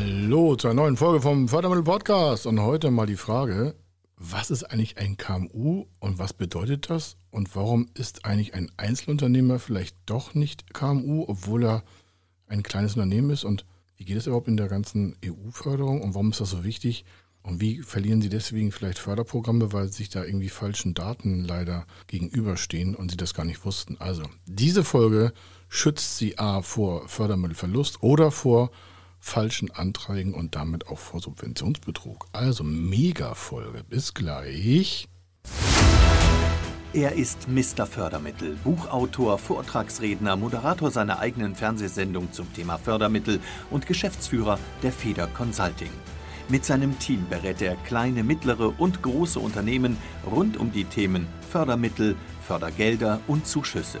Hallo zu einer neuen Folge vom Fördermittel Podcast. Und heute mal die Frage, was ist eigentlich ein KMU und was bedeutet das? Und warum ist eigentlich ein Einzelunternehmer vielleicht doch nicht KMU, obwohl er ein kleines Unternehmen ist? Und wie geht es überhaupt in der ganzen EU-Förderung und warum ist das so wichtig? Und wie verlieren Sie deswegen vielleicht Förderprogramme, weil sich da irgendwie falschen Daten leider gegenüberstehen und Sie das gar nicht wussten. Also diese Folge schützt Sie A vor Fördermittelverlust oder vor falschen Anträgen und damit auch vor Subventionsbetrug. Also mega Folge. Bis gleich. Er ist Mr. Fördermittel, Buchautor, Vortragsredner, Moderator seiner eigenen Fernsehsendung zum Thema Fördermittel und Geschäftsführer der Feder Consulting. Mit seinem Team berät er kleine, mittlere und große Unternehmen rund um die Themen Fördermittel, Fördergelder und Zuschüsse.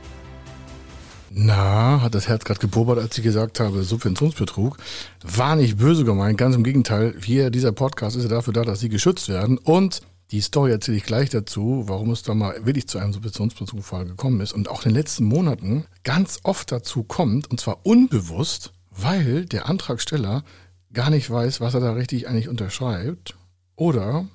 Na, hat das Herz gerade gebubbert, als ich gesagt habe, Subventionsbetrug. War nicht böse gemeint, ganz im Gegenteil. Hier, dieser Podcast ist ja dafür da, dass sie geschützt werden. Und die Story erzähle ich gleich dazu, warum es da mal wirklich zu einem Subventionsbetrugfall gekommen ist. Und auch in den letzten Monaten ganz oft dazu kommt, und zwar unbewusst, weil der Antragsteller gar nicht weiß, was er da richtig eigentlich unterschreibt. Oder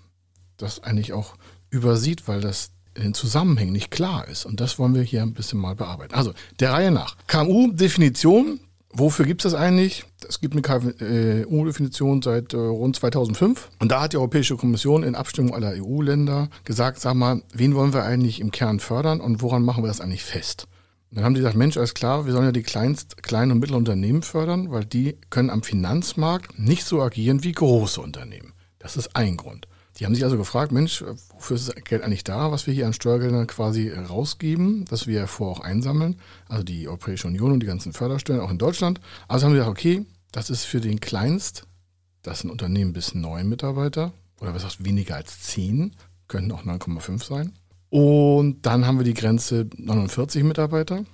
das eigentlich auch übersieht, weil das in Zusammenhängen nicht klar ist. Und das wollen wir hier ein bisschen mal bearbeiten. Also, der Reihe nach. KMU-Definition. Wofür gibt es das eigentlich? Es gibt eine KMU-Definition seit äh, rund 2005. Und da hat die Europäische Kommission in Abstimmung aller EU-Länder gesagt, sag mal, wen wollen wir eigentlich im Kern fördern und woran machen wir das eigentlich fest? dann haben die gesagt, Mensch, alles klar, wir sollen ja die kleinst, kleinen und mittleren Unternehmen fördern, weil die können am Finanzmarkt nicht so agieren wie große Unternehmen. Das ist ein Grund. Die haben sich also gefragt, Mensch, wofür ist das Geld eigentlich da, was wir hier an Steuergeldern quasi rausgeben, das wir vorher auch einsammeln, also die Europäische Union und die ganzen Förderstellen, auch in Deutschland. Also haben sie gesagt, okay, das ist für den Kleinst, das sind Unternehmen bis neun Mitarbeiter, oder was heißt weniger als zehn, könnten auch 9,5 sein. Und dann haben wir die Grenze 49 Mitarbeiter,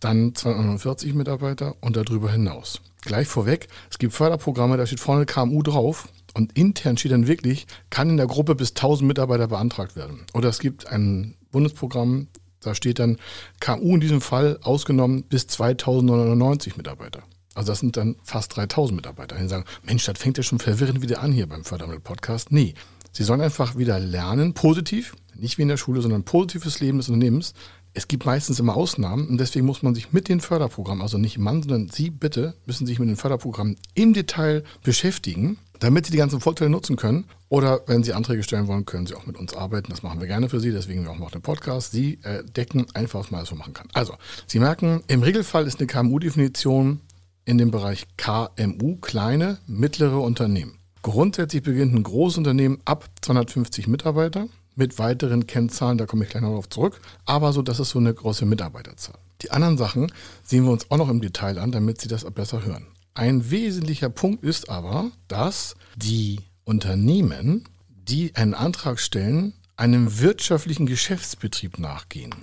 dann 249 Mitarbeiter und darüber hinaus. Gleich vorweg, es gibt Förderprogramme, da steht vorne KMU drauf und intern steht dann wirklich, kann in der Gruppe bis 1000 Mitarbeiter beantragt werden. Oder es gibt ein Bundesprogramm, da steht dann KMU in diesem Fall ausgenommen bis 2990 Mitarbeiter. Also das sind dann fast 3000 Mitarbeiter. Die sagen, Mensch, das fängt ja schon verwirrend wieder an hier beim Fördermittel-Podcast. Nee, sie sollen einfach wieder lernen, positiv, nicht wie in der Schule, sondern positives Leben des Unternehmens. Es gibt meistens immer Ausnahmen und deswegen muss man sich mit den Förderprogrammen, also nicht Mann, sondern Sie bitte, müssen sich mit den Förderprogrammen im Detail beschäftigen damit Sie die ganzen Vorteile nutzen können. Oder wenn Sie Anträge stellen wollen, können Sie auch mit uns arbeiten. Das machen wir gerne für Sie, deswegen auch noch den Podcast. Sie äh, decken einfach, was man so machen kann. Also, Sie merken, im Regelfall ist eine KMU-Definition in dem Bereich KMU, kleine, mittlere Unternehmen. Grundsätzlich beginnt ein Großunternehmen ab 250 Mitarbeiter mit weiteren Kennzahlen, da komme ich gleich noch darauf zurück, aber so, das ist so eine große Mitarbeiterzahl. Die anderen Sachen sehen wir uns auch noch im Detail an, damit Sie das besser hören. Ein wesentlicher Punkt ist aber, dass die Unternehmen, die einen Antrag stellen, einem wirtschaftlichen Geschäftsbetrieb nachgehen.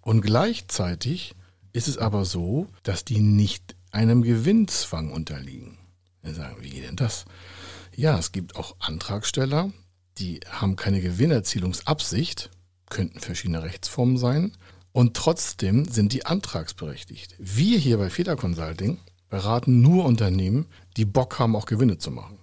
Und gleichzeitig ist es aber so, dass die nicht einem Gewinnzwang unterliegen. Wir sagen, wie geht denn das? Ja, es gibt auch Antragsteller, die haben keine Gewinnerzielungsabsicht, könnten verschiedene Rechtsformen sein, und trotzdem sind die antragsberechtigt. Wir hier bei Feder Consulting beraten nur Unternehmen, die Bock haben, auch Gewinne zu machen.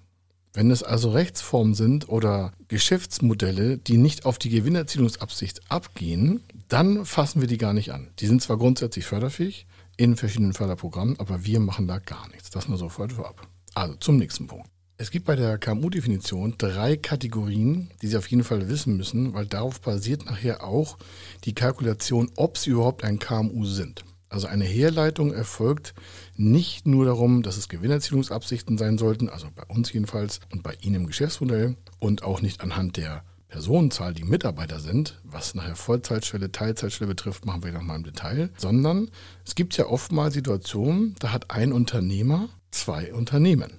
Wenn es also Rechtsformen sind oder Geschäftsmodelle, die nicht auf die Gewinnerzielungsabsicht abgehen, dann fassen wir die gar nicht an. Die sind zwar grundsätzlich förderfähig in verschiedenen Förderprogrammen, aber wir machen da gar nichts. Das nur sofort vorab. Also zum nächsten Punkt. Es gibt bei der KMU-Definition drei Kategorien, die Sie auf jeden Fall wissen müssen, weil darauf basiert nachher auch die Kalkulation, ob Sie überhaupt ein KMU sind. Also eine Herleitung erfolgt nicht nur darum, dass es Gewinnerzielungsabsichten sein sollten, also bei uns jedenfalls und bei Ihnen im Geschäftsmodell und auch nicht anhand der Personenzahl, die Mitarbeiter sind, was nachher Vollzeitstelle, Teilzeitstelle betrifft, machen wir nochmal im Detail, sondern es gibt ja oft mal Situationen, da hat ein Unternehmer zwei Unternehmen.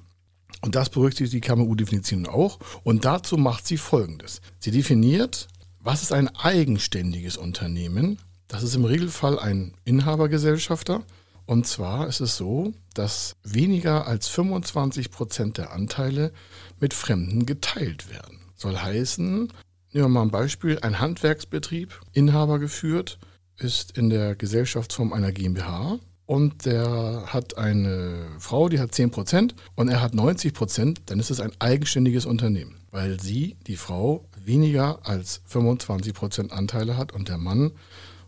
Und das berücksichtigt die KMU-Definition auch. Und dazu macht sie Folgendes. Sie definiert, was ist ein eigenständiges Unternehmen? Das ist im Regelfall ein Inhabergesellschafter. Und zwar ist es so, dass weniger als 25 Prozent der Anteile mit Fremden geteilt werden. Soll heißen, nehmen wir mal ein Beispiel, ein Handwerksbetrieb, Inhaber geführt, ist in der Gesellschaftsform einer GmbH und der hat eine Frau, die hat 10 Prozent und er hat 90 Prozent, dann ist es ein eigenständiges Unternehmen, weil sie, die Frau, weniger als 25 Prozent Anteile hat und der Mann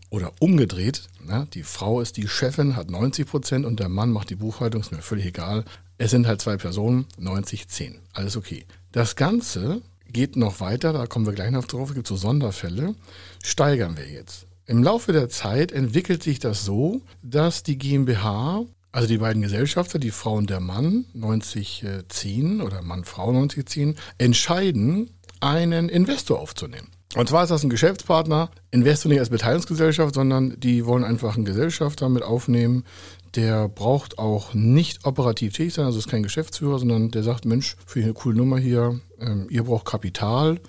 oder umgedreht, na, die Frau ist die Chefin, hat 90 Prozent und der Mann macht die Buchhaltung, ist mir völlig egal. Es sind halt zwei Personen, 90, 10. Alles okay. Das Ganze geht noch weiter, da kommen wir gleich noch drauf, es gibt so Sonderfälle, steigern wir jetzt. Im Laufe der Zeit entwickelt sich das so, dass die GmbH, also die beiden Gesellschafter, die Frau und der Mann, 90-10 oder Mann-Frau 90-10, entscheiden, einen Investor aufzunehmen. Und zwar ist das ein Geschäftspartner, Investor nicht als Beteiligungsgesellschaft, sondern die wollen einfach einen Gesellschafter mit aufnehmen. Der braucht auch nicht operativ tätig sein, also ist kein Geschäftsführer, sondern der sagt, Mensch, für eine coole Nummer hier, ähm, ihr braucht Kapital,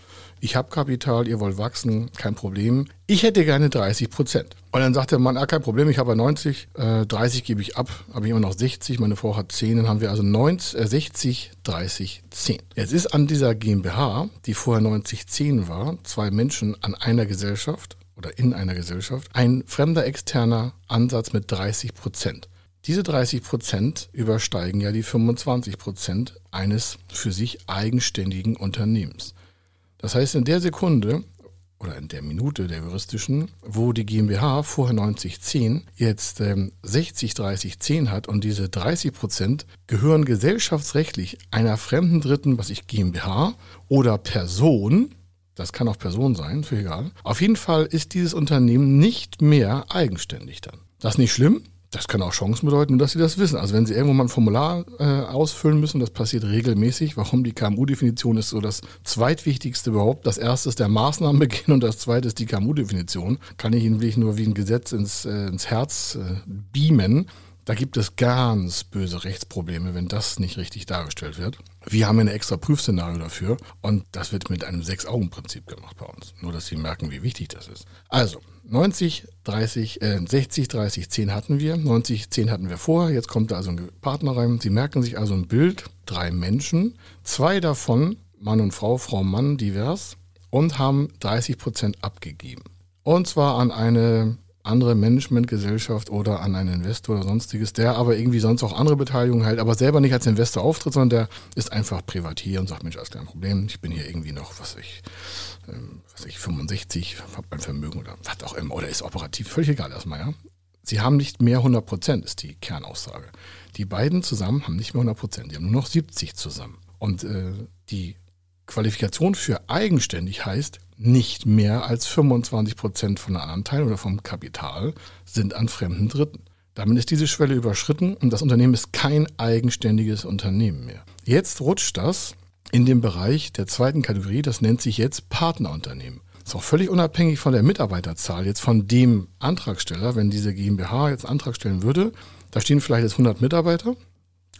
ich habe Kapital, ihr wollt wachsen, kein Problem. Ich hätte gerne 30 Prozent. Und dann sagt der Mann, ah, kein Problem, ich habe 90, äh, 30 gebe ich ab, habe ich immer noch 60, meine Frau hat 10, dann haben wir also 90, äh, 60, 30, 10. Jetzt ist an dieser GmbH, die vorher 90, 10 war, zwei Menschen an einer Gesellschaft oder in einer Gesellschaft, ein fremder externer Ansatz mit 30 Prozent. Diese 30 Prozent übersteigen ja die 25 Prozent eines für sich eigenständigen Unternehmens. Das heißt, in der Sekunde oder in der Minute der juristischen, wo die GmbH vorher 9010 jetzt ähm, 60 30 10 hat und diese 30 Prozent gehören gesellschaftsrechtlich einer fremden Dritten, was ich GmbH oder Person, das kann auch Person sein, für egal. Auf jeden Fall ist dieses Unternehmen nicht mehr eigenständig dann. Das ist nicht schlimm, das kann auch Chancen bedeuten, dass Sie das wissen. Also wenn Sie irgendwo mal ein Formular äh, ausfüllen müssen, das passiert regelmäßig. Warum die KMU-Definition ist so das zweitwichtigste überhaupt. Das erste ist der Maßnahmenbeginn und das zweite ist die KMU-Definition. Kann ich Ihnen wirklich nur wie ein Gesetz ins, äh, ins Herz äh, beamen. Da gibt es ganz böse Rechtsprobleme, wenn das nicht richtig dargestellt wird. Wir haben ein extra Prüfszenario dafür und das wird mit einem Sechs-Augen-Prinzip gemacht bei uns. Nur, dass Sie merken, wie wichtig das ist. Also, 90, 30, äh, 60, 30, 10 hatten wir. 90, 10 hatten wir vorher. Jetzt kommt da also ein Partner rein. Sie merken sich also ein Bild, drei Menschen, zwei davon, Mann und Frau, Frau, Mann, divers, und haben 30 Prozent abgegeben. Und zwar an eine andere Managementgesellschaft oder an einen Investor oder sonstiges, der aber irgendwie sonst auch andere Beteiligungen hält, aber selber nicht als Investor auftritt, sondern der ist einfach Privatier und sagt, Mensch, alles kein Problem, ich bin hier irgendwie noch, was ich, ähm, was ich, 65, habe mein Vermögen oder was auch immer, oder ist operativ, völlig egal erstmal, ja. Sie haben nicht mehr 100 Prozent, ist die Kernaussage. Die beiden zusammen haben nicht mehr 100 Prozent, die haben nur noch 70 zusammen. Und äh, die Qualifikation für eigenständig heißt, nicht mehr als 25 Prozent von der Anteil oder vom Kapital sind an fremden Dritten. Damit ist diese Schwelle überschritten und das Unternehmen ist kein eigenständiges Unternehmen mehr. Jetzt rutscht das in den Bereich der zweiten Kategorie, das nennt sich jetzt Partnerunternehmen. Das ist auch völlig unabhängig von der Mitarbeiterzahl, jetzt von dem Antragsteller, wenn diese GmbH jetzt Antrag stellen würde, da stehen vielleicht jetzt 100 Mitarbeiter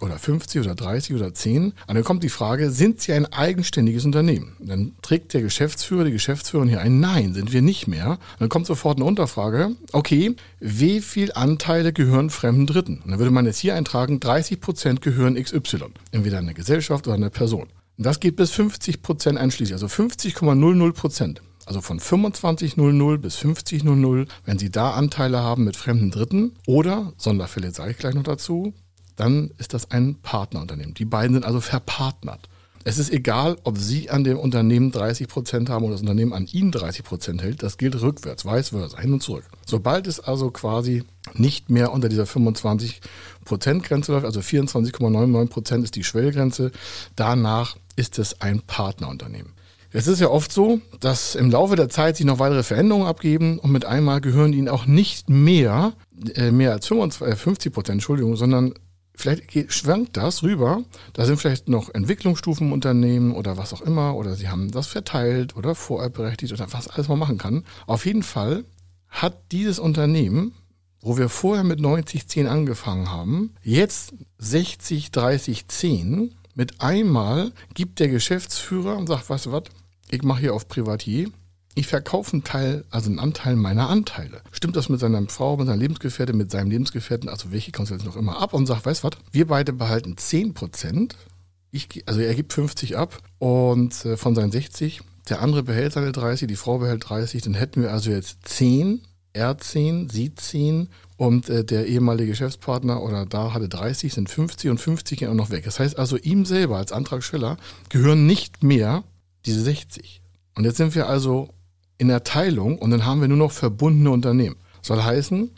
oder 50 oder 30 oder 10. Und dann kommt die Frage, sind Sie ein eigenständiges Unternehmen? Und dann trägt der Geschäftsführer, die Geschäftsführerin hier ein Nein, sind wir nicht mehr. Und dann kommt sofort eine Unterfrage, okay, wie viel Anteile gehören fremden Dritten? Und dann würde man jetzt hier eintragen, 30 Prozent gehören XY. Entweder eine Gesellschaft oder eine Person. Und das geht bis 50 Prozent einschließlich, also 50,00 Prozent. Also von 25,00 bis 50,00, wenn Sie da Anteile haben mit fremden Dritten oder, Sonderfälle sage ich gleich noch dazu, dann ist das ein Partnerunternehmen. Die beiden sind also verpartnert. Es ist egal, ob Sie an dem Unternehmen 30 Prozent haben oder das Unternehmen an Ihnen 30 Prozent hält. Das gilt rückwärts, vice versa, hin und zurück. Sobald es also quasi nicht mehr unter dieser 25 Prozent Grenze läuft, also 24,99 Prozent ist die Schwellgrenze, danach ist es ein Partnerunternehmen. Es ist ja oft so, dass im Laufe der Zeit sich noch weitere Veränderungen abgeben und mit einmal gehören ihnen auch nicht mehr, äh, mehr als 25, 50 Prozent, Entschuldigung, sondern vielleicht schwankt das rüber. Da sind vielleicht noch Entwicklungsstufen im Unternehmen oder was auch immer, oder sie haben das verteilt oder vorerberechtigt oder was alles man machen kann. Auf jeden Fall hat dieses Unternehmen, wo wir vorher mit 90, 10 angefangen haben, jetzt 60, 30, 10 Mit einmal gibt der Geschäftsführer und sagt, weißt du was, ich mache hier auf Privatier, ich verkaufe einen Teil, also einen Anteil meiner Anteile. Stimmt das mit seiner Frau, mit seiner Lebensgefährtin, mit seinem Lebensgefährten, also welche jetzt noch immer ab und sagt, weißt du was, wir beide behalten 10 Prozent, ich, also er gibt 50 ab und äh, von seinen 60, der andere behält seine 30, die Frau behält 30, dann hätten wir also jetzt 10, er 10, sie 10 und äh, der ehemalige Geschäftspartner oder da hatte 30, sind 50 und 50 gehen auch noch weg. Das heißt also, ihm selber als Antragsteller gehören nicht mehr diese 60. Und jetzt sind wir also in der Teilung und dann haben wir nur noch verbundene Unternehmen. Soll heißen,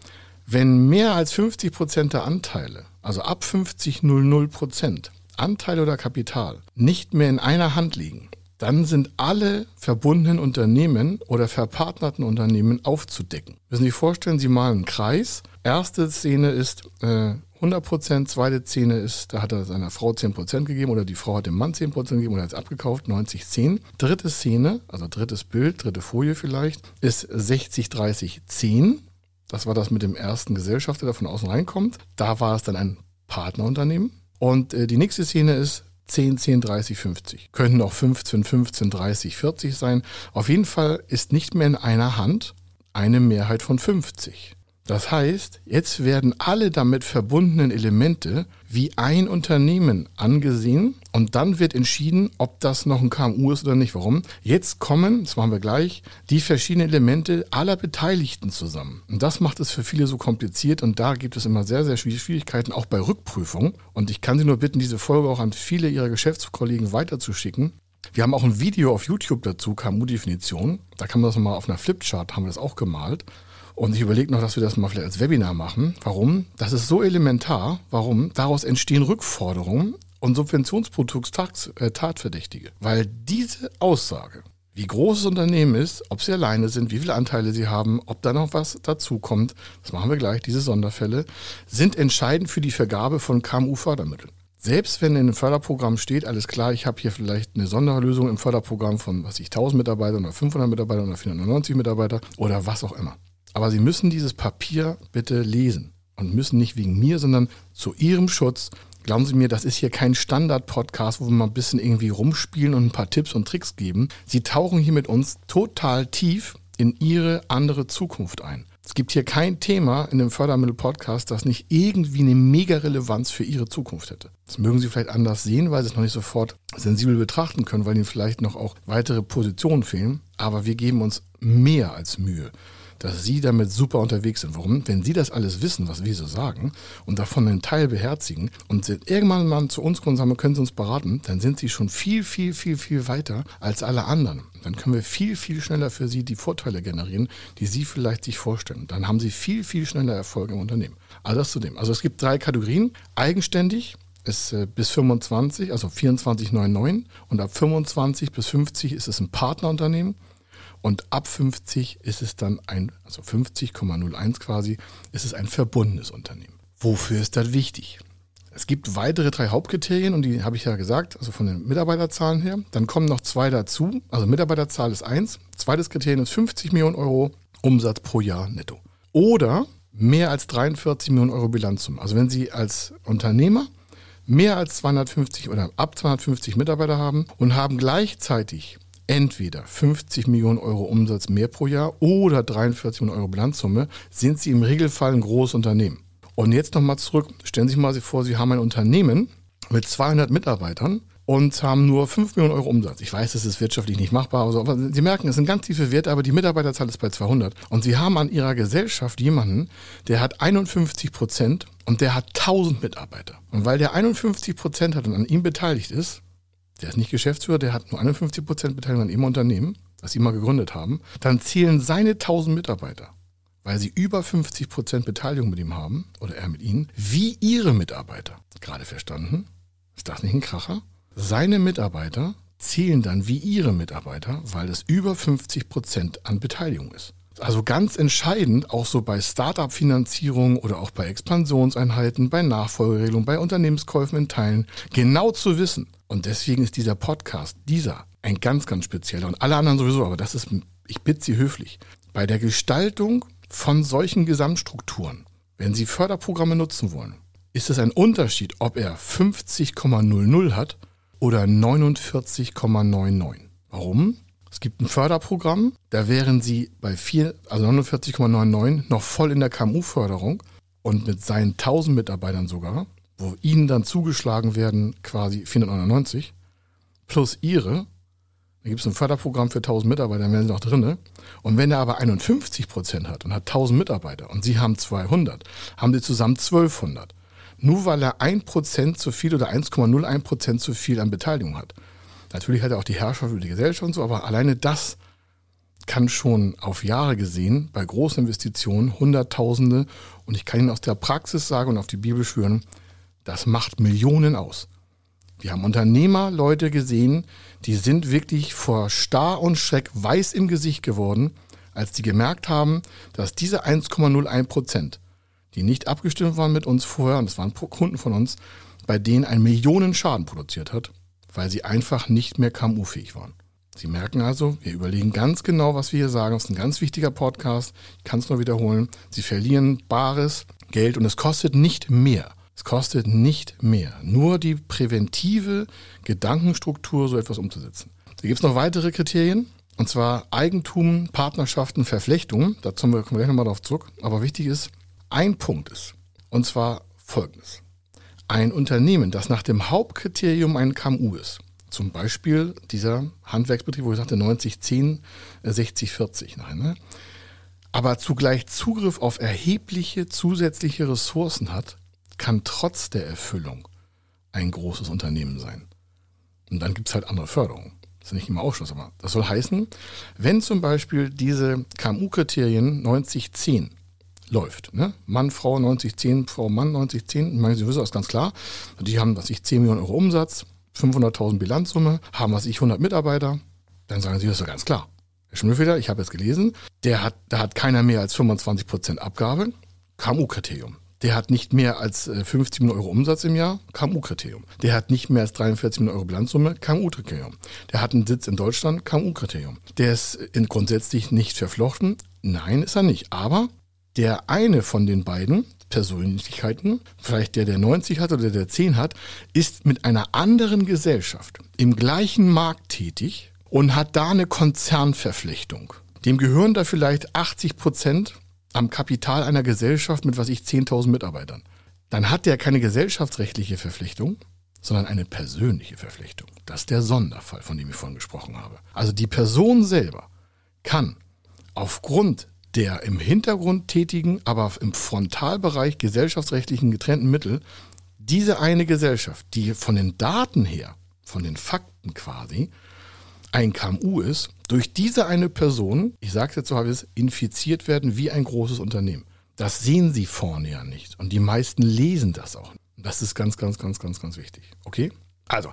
wenn mehr als 50 Prozent der Anteile, also ab 50,00 Prozent, Anteil oder Kapital, nicht mehr in einer Hand liegen, dann sind alle verbundenen Unternehmen oder verpartnerten Unternehmen aufzudecken. Müssen Sie sich vorstellen, Sie malen einen Kreis. Erste Szene ist äh, 100 Prozent, zweite Szene ist, da hat er seiner Frau 10 Prozent gegeben oder die Frau hat dem Mann 10 Prozent gegeben oder hat es abgekauft, 90, 10. Dritte Szene, also drittes Bild, dritte Folie vielleicht, ist 60, 30, 10. Das war das mit dem ersten Gesellschafter, der von außen reinkommt. Da war es dann ein Partnerunternehmen. Und äh, die nächste Szene ist 10, 10, 30, 50. Könnten auch 15, 15, 30, 40 sein. Auf jeden Fall ist nicht mehr in einer Hand eine Mehrheit von 50. Das heißt, jetzt werden alle damit verbundenen Elemente wie ein Unternehmen angesehen und dann wird entschieden, ob das noch ein KMU ist oder nicht. Warum? Jetzt kommen, das machen wir gleich, die verschiedenen Elemente aller Beteiligten zusammen. Und das macht es für viele so kompliziert und da gibt es immer sehr, sehr Schwierigkeiten, auch bei Rückprüfung. Und ich kann Sie nur bitten, diese Folge auch an viele Ihrer Geschäftskollegen weiterzuschicken. Wir haben auch ein Video auf YouTube dazu, KMU-Definition. Da kann man das nochmal auf einer Flipchart, haben wir das auch gemalt. Und ich überlege noch, dass wir das mal vielleicht als Webinar machen. Warum? Das ist so elementar. Warum? Daraus entstehen Rückforderungen und Subventionsprodukts-Tatverdächtige. Äh, Weil diese Aussage, wie groß das Unternehmen ist, ob sie alleine sind, wie viele Anteile sie haben, ob da noch was dazukommt, das machen wir gleich, diese Sonderfälle, sind entscheidend für die Vergabe von KMU-Fördermitteln. Selbst wenn in einem Förderprogramm steht, alles klar, ich habe hier vielleicht eine Sonderlösung im Förderprogramm von, was ich, 1000 Mitarbeiter oder 500 Mitarbeiter oder 490 Mitarbeiter oder was auch immer. Aber Sie müssen dieses Papier bitte lesen und müssen nicht wegen mir, sondern zu Ihrem Schutz. Glauben Sie mir, das ist hier kein Standard-Podcast, wo wir mal ein bisschen irgendwie rumspielen und ein paar Tipps und Tricks geben. Sie tauchen hier mit uns total tief in Ihre andere Zukunft ein. Es gibt hier kein Thema in dem Fördermittel-Podcast, das nicht irgendwie eine mega Relevanz für Ihre Zukunft hätte. Das mögen Sie vielleicht anders sehen, weil Sie es noch nicht sofort sensibel betrachten können, weil Ihnen vielleicht noch auch weitere Positionen fehlen. Aber wir geben uns mehr als Mühe dass Sie damit super unterwegs sind. Warum? Wenn Sie das alles wissen, was wir so sagen und davon einen Teil beherzigen und irgendwann mal zu uns kommen und sagen, können Sie uns beraten, dann sind Sie schon viel, viel, viel, viel weiter als alle anderen. Dann können wir viel, viel schneller für Sie die Vorteile generieren, die Sie vielleicht sich vorstellen. Dann haben Sie viel, viel schneller Erfolg im Unternehmen. Also das zu dem. Also es gibt drei Kategorien. Eigenständig, ist äh, bis 25, also 24,99 und ab 25 bis 50 ist es ein Partnerunternehmen und ab 50 ist es dann ein, also 50,01 quasi, ist es ein verbundenes Unternehmen. Wofür ist das wichtig? Es gibt weitere drei Hauptkriterien und die habe ich ja gesagt, also von den Mitarbeiterzahlen her. Dann kommen noch zwei dazu. Also Mitarbeiterzahl ist eins. Zweites Kriterium ist 50 Millionen Euro Umsatz pro Jahr netto. Oder mehr als 43 Millionen Euro Bilanzsumme. Also wenn Sie als Unternehmer mehr als 250 oder ab 250 Mitarbeiter haben und haben gleichzeitig entweder 50 Millionen Euro Umsatz mehr pro Jahr oder 43 Millionen Euro Bilanzsumme, sind Sie im Regelfall ein großes Unternehmen. Und jetzt nochmal zurück, stellen Sie sich mal vor, Sie haben ein Unternehmen mit 200 Mitarbeitern und haben nur 5 Millionen Euro Umsatz. Ich weiß, das ist wirtschaftlich nicht machbar, aber Sie merken, es sind ganz tiefe Werte, aber die Mitarbeiterzahl ist bei 200. Und Sie haben an Ihrer Gesellschaft jemanden, der hat 51 Prozent und der hat 1000 Mitarbeiter. Und weil der 51 Prozent hat und an ihm beteiligt ist, der ist nicht Geschäftsführer, der hat nur 51 Prozent Beteiligung an ihrem Unternehmen, das sie mal gegründet haben, dann zählen seine 1000 Mitarbeiter, weil sie über 50 Prozent Beteiligung mit ihm haben, oder er mit ihnen, wie ihre Mitarbeiter. Gerade verstanden? Ist das nicht ein Kracher? Seine Mitarbeiter zählen dann wie ihre Mitarbeiter, weil es über 50 Prozent an Beteiligung ist. Also ganz entscheidend, auch so bei Startup-Finanzierung oder auch bei Expansionseinheiten, bei Nachfolgeregelungen, bei Unternehmenskäufen in Teilen, genau zu wissen. Und deswegen ist dieser Podcast, dieser, ein ganz, ganz spezieller und alle anderen sowieso, aber das ist, ich bitte Sie höflich, bei der Gestaltung von solchen Gesamtstrukturen, wenn Sie Förderprogramme nutzen wollen, ist es ein Unterschied, ob er 50,00 hat oder 49,99. Warum? Es gibt ein Förderprogramm, da wären Sie bei vier, also 49,99 noch voll in der KMU-Förderung und mit seinen 1000 Mitarbeitern sogar, wo Ihnen dann zugeschlagen werden quasi 499 plus Ihre da gibt es ein Förderprogramm für 1000 Mitarbeiter, dann wären sie noch drin. Und wenn er aber 51 Prozent hat und hat 1000 Mitarbeiter und sie haben 200, haben sie zusammen 1200. Nur weil er 1% zu viel oder 1,01% zu viel an Beteiligung hat. Natürlich hat er auch die Herrschaft über die Gesellschaft und so, aber alleine das kann schon auf Jahre gesehen bei großen Investitionen Hunderttausende und ich kann Ihnen aus der Praxis sagen und auf die Bibel schwören, das macht Millionen aus. Wir haben Unternehmerleute gesehen, die sind wirklich vor Star und Schreck weiß im Gesicht geworden, als die gemerkt haben, dass diese 1,01 Prozent, die nicht abgestimmt waren mit uns vorher, und das waren Kunden von uns, bei denen ein Millionen Schaden produziert hat, weil sie einfach nicht mehr KMU-fähig waren. Sie merken also, wir überlegen ganz genau, was wir hier sagen. Das ist ein ganz wichtiger Podcast. Ich kann es nur wiederholen. Sie verlieren bares Geld und es kostet nicht mehr es kostet nicht mehr, nur die präventive Gedankenstruktur, so etwas umzusetzen. Da gibt es noch weitere Kriterien, und zwar Eigentum, Partnerschaften, Verflechtungen. Da kommen wir gleich nochmal drauf zurück. Aber wichtig ist, ein Punkt ist, und zwar folgendes. Ein Unternehmen, das nach dem Hauptkriterium ein KMU ist, zum Beispiel dieser Handwerksbetrieb, wo ich sagte 90, 10, 60, 40, nein, ne? aber zugleich Zugriff auf erhebliche zusätzliche Ressourcen hat, kann trotz der Erfüllung ein großes Unternehmen sein. Und dann gibt es halt andere Förderungen. Das ist nicht immer Ausschluss, aber das soll heißen, wenn zum Beispiel diese KMU-Kriterien 90-10 läuft, ne? Mann, Frau 90-10, Frau, Mann 90-10, ich meine, Sie wissen das ganz klar, die haben, was ich, 10 Millionen Euro Umsatz, 500.000 Bilanzsumme, haben, was ich, 100 Mitarbeiter, dann sagen Sie, das ist ja ganz klar. Herr Schmüffeder, ich habe jetzt gelesen, der hat, da hat keiner mehr als 25 Prozent Abgabe, KMU-Kriterium. Der hat nicht mehr als 50 äh, Millionen Euro Umsatz im Jahr, KMU-Kriterium. Der hat nicht mehr als 43 Millionen Euro Bilanzsumme, KMU-Kriterium. Der hat einen Sitz in Deutschland, KMU-Kriterium. Der ist in grundsätzlich nicht verflochten. Nein, ist er nicht. Aber der eine von den beiden Persönlichkeiten, vielleicht der, der 90 hat oder der, der 10 hat, ist mit einer anderen Gesellschaft im gleichen Markt tätig und hat da eine Konzernverflechtung. Dem gehören da vielleicht 80 Prozent am Kapital einer Gesellschaft mit, was ich, 10.000 Mitarbeitern, dann hat der keine gesellschaftsrechtliche Verpflichtung, sondern eine persönliche Verpflichtung. Das ist der Sonderfall, von dem ich vorhin gesprochen habe. Also die Person selber kann aufgrund der im Hintergrund tätigen, aber im Frontalbereich gesellschaftsrechtlichen getrennten Mittel diese eine Gesellschaft, die von den Daten her, von den Fakten quasi, ein KMU ist, durch diese eine Person, ich sage es jetzt so, habe es, infiziert werden wie ein großes Unternehmen. Das sehen sie vorne ja nicht. Und die meisten lesen das auch. Das ist ganz, ganz, ganz, ganz, ganz wichtig. Okay? Also,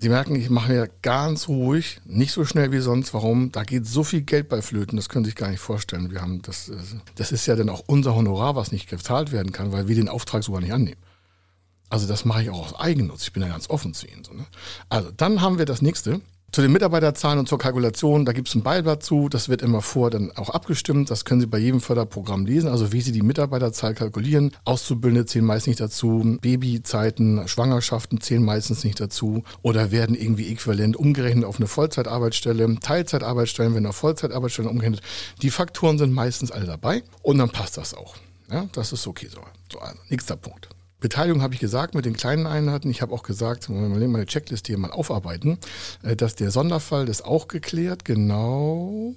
Sie merken, ich mache ja ganz ruhig, nicht so schnell wie sonst. Warum? Da geht so viel Geld bei Flöten, das können Sie sich gar nicht vorstellen. Wir haben das, das ist ja dann auch unser Honorar, was nicht gezahlt werden kann, weil wir den Auftrag sogar nicht annehmen. Also das mache ich auch aus Eigennutz. Ich bin da ganz offen zu Ihnen. So, ne? Also dann haben wir das nächste. Zu den Mitarbeiterzahlen und zur Kalkulation, da gibt es ein Beiblatt zu, das wird immer vor dann auch abgestimmt, das können Sie bei jedem Förderprogramm lesen, also wie Sie die Mitarbeiterzahl kalkulieren. Auszubildende zählen meist nicht dazu, Babyzeiten, Schwangerschaften zählen meistens nicht dazu oder werden irgendwie äquivalent umgerechnet auf eine Vollzeitarbeitsstelle, Teilzeitarbeitsstellen werden auf Vollzeitarbeitsstellen umgerechnet. Die Faktoren sind meistens alle dabei und dann passt das auch. Ja, das ist okay so. So, also, nächster Punkt. Beteiligung habe ich gesagt mit den kleinen Einheiten. Ich habe auch gesagt, wenn wir meine Checkliste hier mal aufarbeiten, äh, dass der Sonderfall ist auch geklärt. Genau.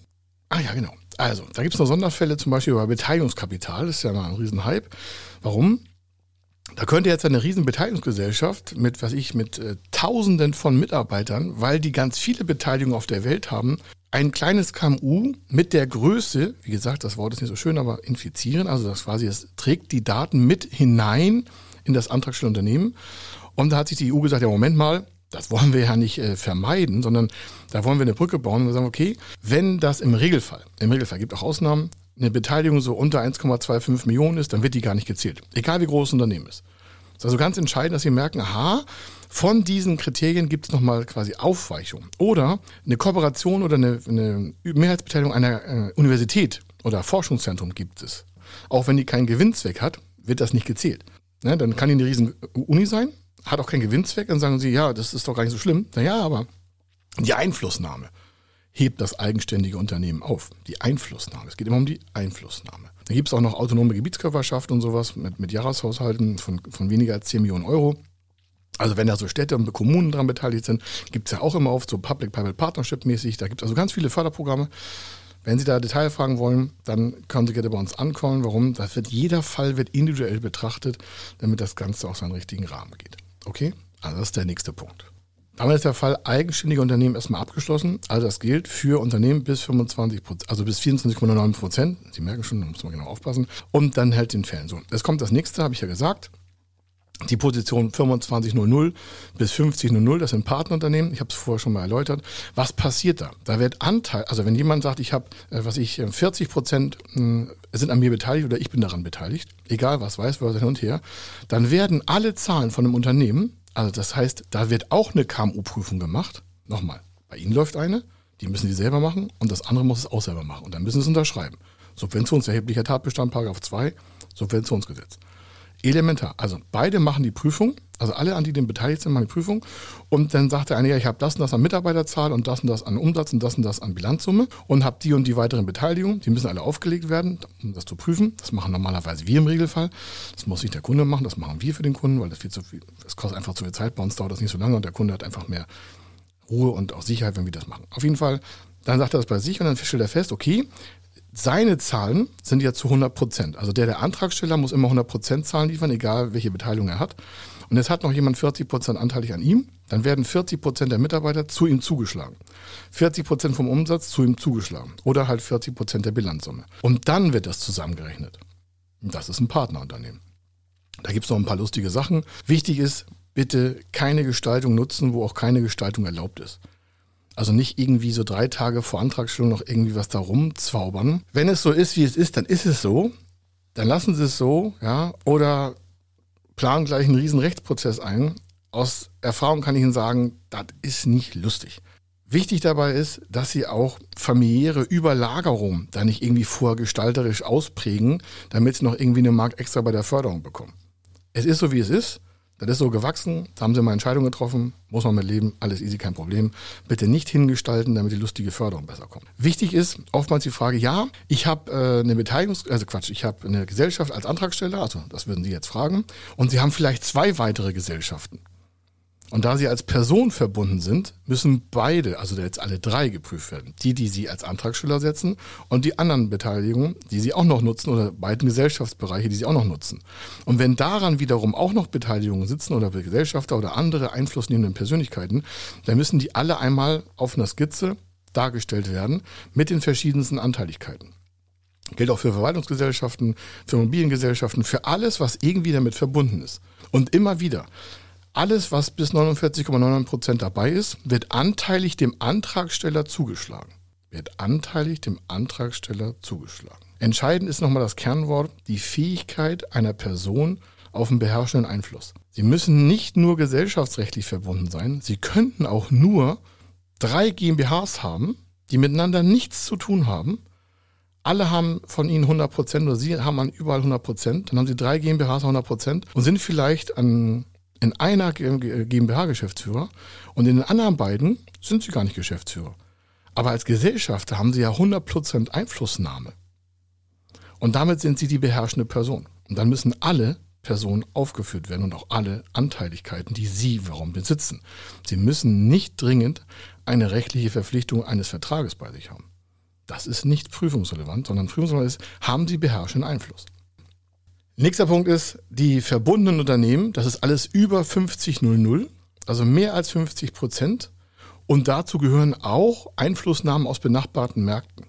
Ah ja, genau. Also, da gibt es noch Sonderfälle, zum Beispiel bei Beteiligungskapital. Das ist ja mal ein Riesenhype. Warum? Da könnte jetzt eine riesen Beteiligungsgesellschaft mit, was ich, mit äh, Tausenden von Mitarbeitern, weil die ganz viele Beteiligungen auf der Welt haben, ein kleines KMU mit der Größe, wie gesagt, das Wort ist nicht so schön, aber infizieren, also das quasi, es trägt die Daten mit hinein in das antragstellende Unternehmen. Und da hat sich die EU gesagt, ja Moment mal, das wollen wir ja nicht äh, vermeiden, sondern da wollen wir eine Brücke bauen und wir sagen, okay, wenn das im Regelfall, im Regelfall gibt auch Ausnahmen, eine Beteiligung so unter 1,25 Millionen ist, dann wird die gar nicht gezählt. Egal wie groß das Unternehmen ist. Das ist also ganz entscheidend, dass Sie merken, aha, von diesen Kriterien gibt es nochmal quasi Aufweichungen. Oder eine Kooperation oder eine, eine Mehrheitsbeteiligung einer äh, Universität oder Forschungszentrum gibt es. Auch wenn die keinen Gewinnzweck hat, wird das nicht gezählt. Ne, dann kann die eine riesen Uni sein, hat auch keinen Gewinnzweck, dann sagen sie, ja, das ist doch gar nicht so schlimm. Naja, aber die Einflussnahme hebt das eigenständige Unternehmen auf. Die Einflussnahme. Es geht immer um die Einflussnahme. Da gibt es auch noch autonome Gebietskörperschaften und sowas mit, mit Jahreshaushalten von, von weniger als 10 Millionen Euro. Also wenn da so Städte und Kommunen daran beteiligt sind, gibt es ja auch immer oft so Public-Private Partnership-mäßig. Da gibt es also ganz viele Förderprogramme. Wenn Sie da Detailfragen wollen, dann können Sie gerne bei uns ankommen. Warum? Das wird, jeder Fall wird individuell betrachtet, damit das Ganze auch seinen richtigen Rahmen geht. Okay? Also das ist der nächste Punkt. Damit ist der Fall eigenständige Unternehmen erstmal abgeschlossen. Also das gilt für Unternehmen bis 25 Prozent, also bis 24,9 Prozent. Sie merken schon, da muss man genau aufpassen. Und dann hält den Fällen so. Es kommt das nächste, habe ich ja gesagt. Die Position 2500 bis 5000, das sind Partnerunternehmen. Ich habe es vorher schon mal erläutert. Was passiert da? Da wird Anteil, also wenn jemand sagt, ich habe, äh, was ich, 40 Prozent hm, sind an mir beteiligt oder ich bin daran beteiligt, egal was weiß, was hin und her, dann werden alle Zahlen von einem Unternehmen also das heißt, da wird auch eine KMU-Prüfung gemacht. Nochmal, bei Ihnen läuft eine, die müssen Sie selber machen und das andere muss es auch selber machen. Und dann müssen Sie es unterschreiben. Subventionserheblicher Tatbestand, Paragraph 2, Subventionsgesetz. Elementar. Also beide machen die Prüfung, also alle, an die dem beteiligt sind, machen die Prüfung. Und dann sagt der eine, ja, ich habe das und das an Mitarbeiterzahl und das und das an Umsatz und das und das an Bilanzsumme und habe die und die weiteren Beteiligungen. Die müssen alle aufgelegt werden, um das zu prüfen. Das machen normalerweise wir im Regelfall. Das muss nicht der Kunde machen, das machen wir für den Kunden, weil das viel zu viel, das kostet einfach zu viel Zeit. Bei uns dauert das nicht so lange und der Kunde hat einfach mehr Ruhe und auch Sicherheit, wenn wir das machen. Auf jeden Fall, dann sagt er das bei sich und dann stellt er fest, okay, seine Zahlen sind ja zu 100 Prozent. Also der, der Antragsteller muss immer 100 Prozent Zahlen liefern, egal welche Beteiligung er hat. Und jetzt hat noch jemand 40 Prozent anteilig an ihm, dann werden 40 Prozent der Mitarbeiter zu ihm zugeschlagen. 40 Prozent vom Umsatz zu ihm zugeschlagen. Oder halt 40 Prozent der Bilanzsumme. Und dann wird das zusammengerechnet. Das ist ein Partnerunternehmen. Da gibt es noch ein paar lustige Sachen. Wichtig ist, bitte keine Gestaltung nutzen, wo auch keine Gestaltung erlaubt ist. Also nicht irgendwie so drei Tage vor Antragstellung noch irgendwie was da rumzaubern. Wenn es so ist, wie es ist, dann ist es so. Dann lassen Sie es so, ja. Oder planen gleich einen riesen Rechtsprozess ein. Aus Erfahrung kann ich Ihnen sagen, das ist nicht lustig. Wichtig dabei ist, dass Sie auch familiäre Überlagerung da nicht irgendwie vorgestalterisch ausprägen, damit Sie noch irgendwie eine Mark extra bei der Förderung bekommen. Es ist so, wie es ist. Das ist so gewachsen, da haben sie mal Entscheidungen getroffen, muss man mit leben, alles easy, kein Problem. Bitte nicht hingestalten, damit die lustige Förderung besser kommt. Wichtig ist oftmals die Frage, ja, ich habe äh, eine Beteiligungs-, also Quatsch, ich habe eine Gesellschaft als Antragsteller, also das würden Sie jetzt fragen, und Sie haben vielleicht zwei weitere Gesellschaften. Und da sie als Person verbunden sind, müssen beide, also jetzt alle drei geprüft werden. Die, die sie als Antragsteller setzen und die anderen Beteiligungen, die sie auch noch nutzen oder beiden Gesellschaftsbereiche, die sie auch noch nutzen. Und wenn daran wiederum auch noch Beteiligungen sitzen oder Gesellschafter oder andere einflussnehmenden Persönlichkeiten, dann müssen die alle einmal auf einer Skizze dargestellt werden mit den verschiedensten Anteiligkeiten. Gilt auch für Verwaltungsgesellschaften, für Immobiliengesellschaften, für alles, was irgendwie damit verbunden ist. Und immer wieder, alles, was bis 49,99 Prozent dabei ist, wird anteilig dem Antragsteller zugeschlagen. Wird anteilig dem Antragsteller zugeschlagen. Entscheidend ist nochmal das Kernwort, die Fähigkeit einer Person auf einen beherrschenden Einfluss. Sie müssen nicht nur gesellschaftsrechtlich verbunden sein, sie könnten auch nur drei GmbHs haben, die miteinander nichts zu tun haben. Alle haben von ihnen 100 Prozent oder sie haben an überall 100 Prozent. Dann haben sie drei GmbHs 100 Prozent und sind vielleicht an in einer GmbH Geschäftsführer und in den anderen beiden sind sie gar nicht Geschäftsführer. Aber als Gesellschafter haben sie ja 100% Einflussnahme. Und damit sind sie die beherrschende Person. Und dann müssen alle Personen aufgeführt werden und auch alle Anteiligkeiten, die sie warum besitzen. Sie müssen nicht dringend eine rechtliche Verpflichtung eines Vertrages bei sich haben. Das ist nicht prüfungsrelevant, sondern prüfungsrelevant ist, haben sie beherrschenden Einfluss. Nächster Punkt ist, die verbundenen Unternehmen, das ist alles über 50,00, also mehr als 50 Prozent. Und dazu gehören auch Einflussnahmen aus benachbarten Märkten.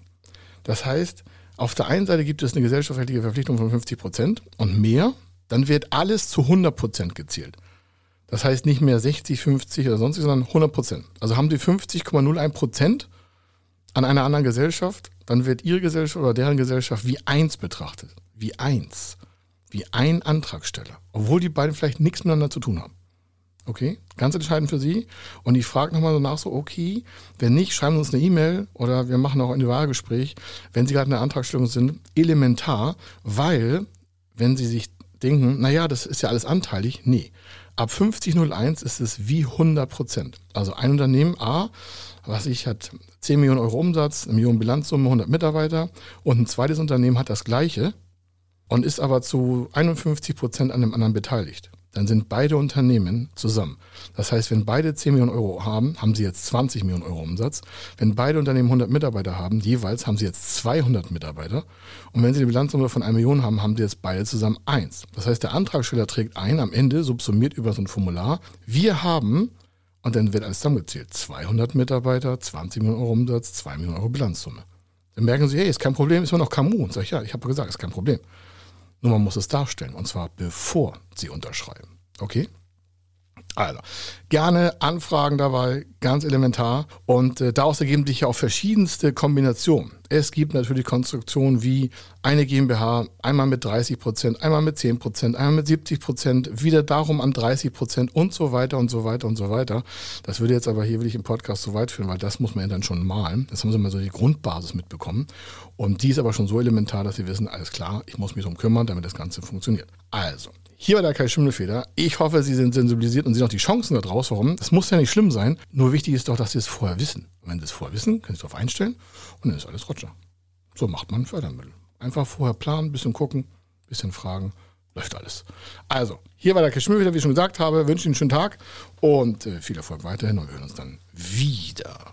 Das heißt, auf der einen Seite gibt es eine gesellschaftliche Verpflichtung von 50 Prozent und mehr, dann wird alles zu 100 Prozent gezählt. Das heißt nicht mehr 60, 50 oder sonstiges, sondern 100 Prozent. Also haben Sie 50,01 Prozent an einer anderen Gesellschaft, dann wird Ihre Gesellschaft oder deren Gesellschaft wie eins betrachtet. Wie eins wie ein Antragsteller, obwohl die beiden vielleicht nichts miteinander zu tun haben. Okay, ganz entscheidend für Sie. Und ich frage nochmal so nach, so, okay, wenn nicht, schreiben Sie uns eine E-Mail oder wir machen auch ein Wahlgespräch, wenn Sie gerade in der Antragstellung sind, elementar, weil, wenn Sie sich denken, naja, das ist ja alles anteilig, nee. Ab 5001 ist es wie 100 Prozent. Also ein Unternehmen A, was ich hat 10 Millionen Euro Umsatz, eine Million Bilanzsumme, 100 Mitarbeiter und ein zweites Unternehmen hat das gleiche und ist aber zu 51 Prozent an dem anderen beteiligt dann sind beide Unternehmen zusammen. Das heißt, wenn beide 10 Millionen Euro haben, haben sie jetzt 20 Millionen Euro Umsatz. Wenn beide Unternehmen 100 Mitarbeiter haben, jeweils haben sie jetzt 200 Mitarbeiter. Und wenn sie die Bilanzsumme von 1 Million haben, haben sie jetzt beide zusammen 1. Das heißt, der Antragsteller trägt ein, am Ende subsumiert über so ein Formular, wir haben, und dann wird alles zusammengezählt, 200 Mitarbeiter, 20 Millionen Euro Umsatz, 2 Millionen Euro Bilanzsumme. Dann merken sie, hey, ist kein Problem, ist immer noch KMU. Und sag ich, ja, ich habe gesagt, ist kein Problem. Nur man muss es darstellen, und zwar bevor Sie unterschreiben. Okay? Also, gerne Anfragen dabei, ganz elementar. Und äh, daraus ergeben sich ja auch verschiedenste Kombinationen. Es gibt natürlich Konstruktionen wie eine GmbH einmal mit 30 Prozent, einmal mit 10 Prozent, einmal mit 70 Prozent, wieder darum an 30 Prozent und so weiter und so weiter und so weiter. Das würde jetzt aber hier will ich im Podcast so weit führen, weil das muss man ja dann schon malen. Das haben Sie mal so die Grundbasis mitbekommen. Und die ist aber schon so elementar, dass Sie wissen, alles klar, ich muss mich darum kümmern, damit das Ganze funktioniert. Also, hier war der Kai Schimmelfeder. Ich hoffe, Sie sind sensibilisiert und sehen auch die Chancen da draus. Warum? Es muss ja nicht schlimm sein. Nur wichtig ist doch, dass Sie es vorher wissen. Und wenn Sie es vorher wissen, können Sie es darauf einstellen und dann ist alles Roger. So macht man Fördermittel. Einfach vorher planen, bisschen gucken, bisschen fragen, läuft alles. Also, hier war der Kai Schimmelfeder, wie ich schon gesagt habe. Wünsche Ihnen einen schönen Tag und äh, viel Erfolg weiterhin und wir hören uns dann wieder.